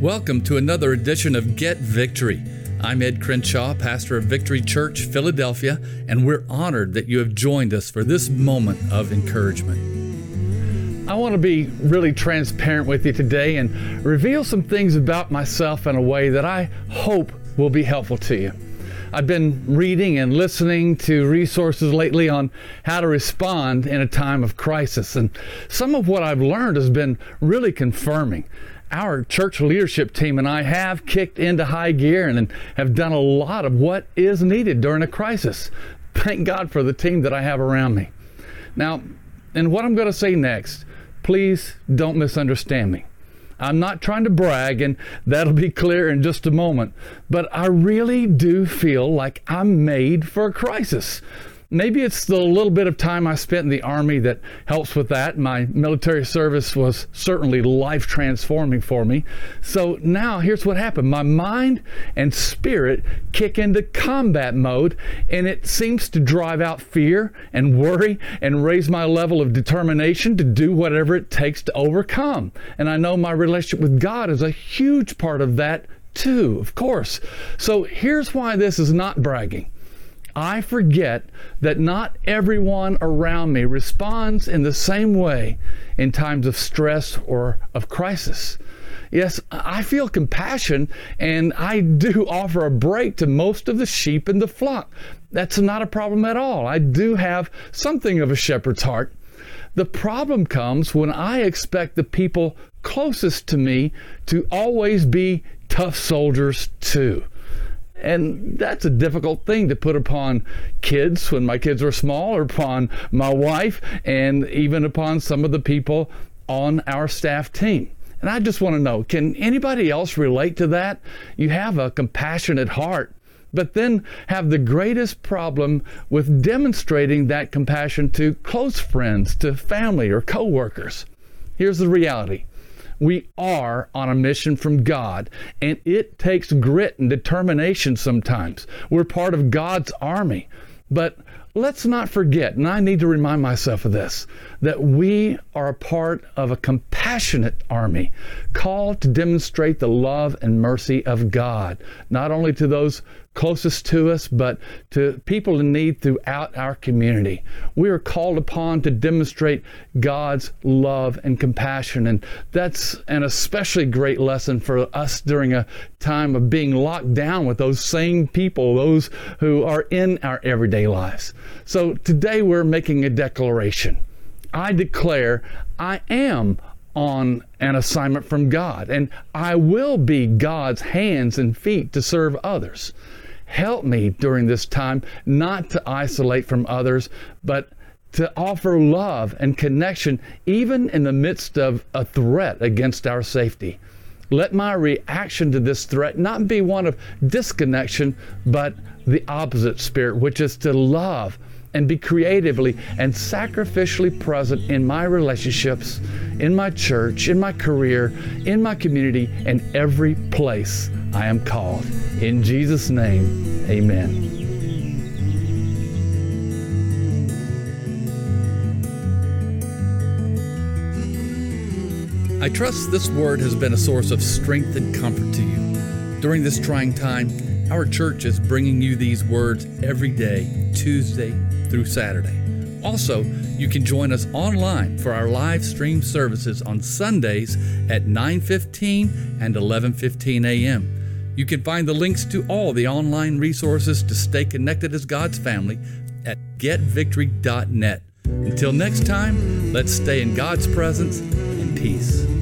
Welcome to another edition of Get Victory. I'm Ed Crenshaw, pastor of Victory Church, Philadelphia, and we're honored that you have joined us for this moment of encouragement. I want to be really transparent with you today and reveal some things about myself in a way that I hope will be helpful to you. I've been reading and listening to resources lately on how to respond in a time of crisis, and some of what I've learned has been really confirming our church leadership team and I have kicked into high gear and have done a lot of what is needed during a crisis. Thank God for the team that I have around me. Now, and what I'm going to say next, please don't misunderstand me. I'm not trying to brag, and that'll be clear in just a moment. But I really do feel like I'm made for a crisis. Maybe it's the little bit of time I spent in the Army that helps with that. My military service was certainly life transforming for me. So now here's what happened my mind and spirit kick into combat mode, and it seems to drive out fear and worry and raise my level of determination to do whatever it takes to overcome. And I know my relationship with God is a huge part of that too, of course. So here's why this is not bragging. I forget that not everyone around me responds in the same way in times of stress or of crisis. Yes, I feel compassion and I do offer a break to most of the sheep in the flock. That's not a problem at all. I do have something of a shepherd's heart. The problem comes when I expect the people closest to me to always be tough soldiers too. And that's a difficult thing to put upon kids when my kids were small, or upon my wife, and even upon some of the people on our staff team. And I just want to know can anybody else relate to that? You have a compassionate heart, but then have the greatest problem with demonstrating that compassion to close friends, to family, or coworkers. Here's the reality we are on a mission from God, and it takes grit and determination sometimes. We're part of God's army. But let's not forget, and I need to remind myself of this, that we are a part of a compassionate army called to demonstrate the love and mercy of God, not only to those closest to us, but to people in need throughout our community. We are called upon to demonstrate God's love and compassion. And that's an especially great lesson for us during a time of being locked down with those same people, those who are in our everyday lives. So today we're making a declaration. I declare I am on an assignment from God, and I will be God's hands and feet to serve others. Help me during this time not to isolate from others, but to offer love and connection even in the midst of a threat against our safety. Let my reaction to this threat not be one of disconnection, but the opposite spirit, which is to love and be creatively and sacrificially present in my relationships, in my church, in my career, in my community, and every place I am called. In Jesus' name, amen. I trust this word has been a source of strength and comfort to you. During this trying time, our church is bringing you these words every day, Tuesday through Saturday. Also, you can join us online for our live stream services on Sundays at 9:15 and 11:15 a.m. You can find the links to all the online resources to stay connected as God's family at getvictory.net. Until next time, let's stay in God's presence peace.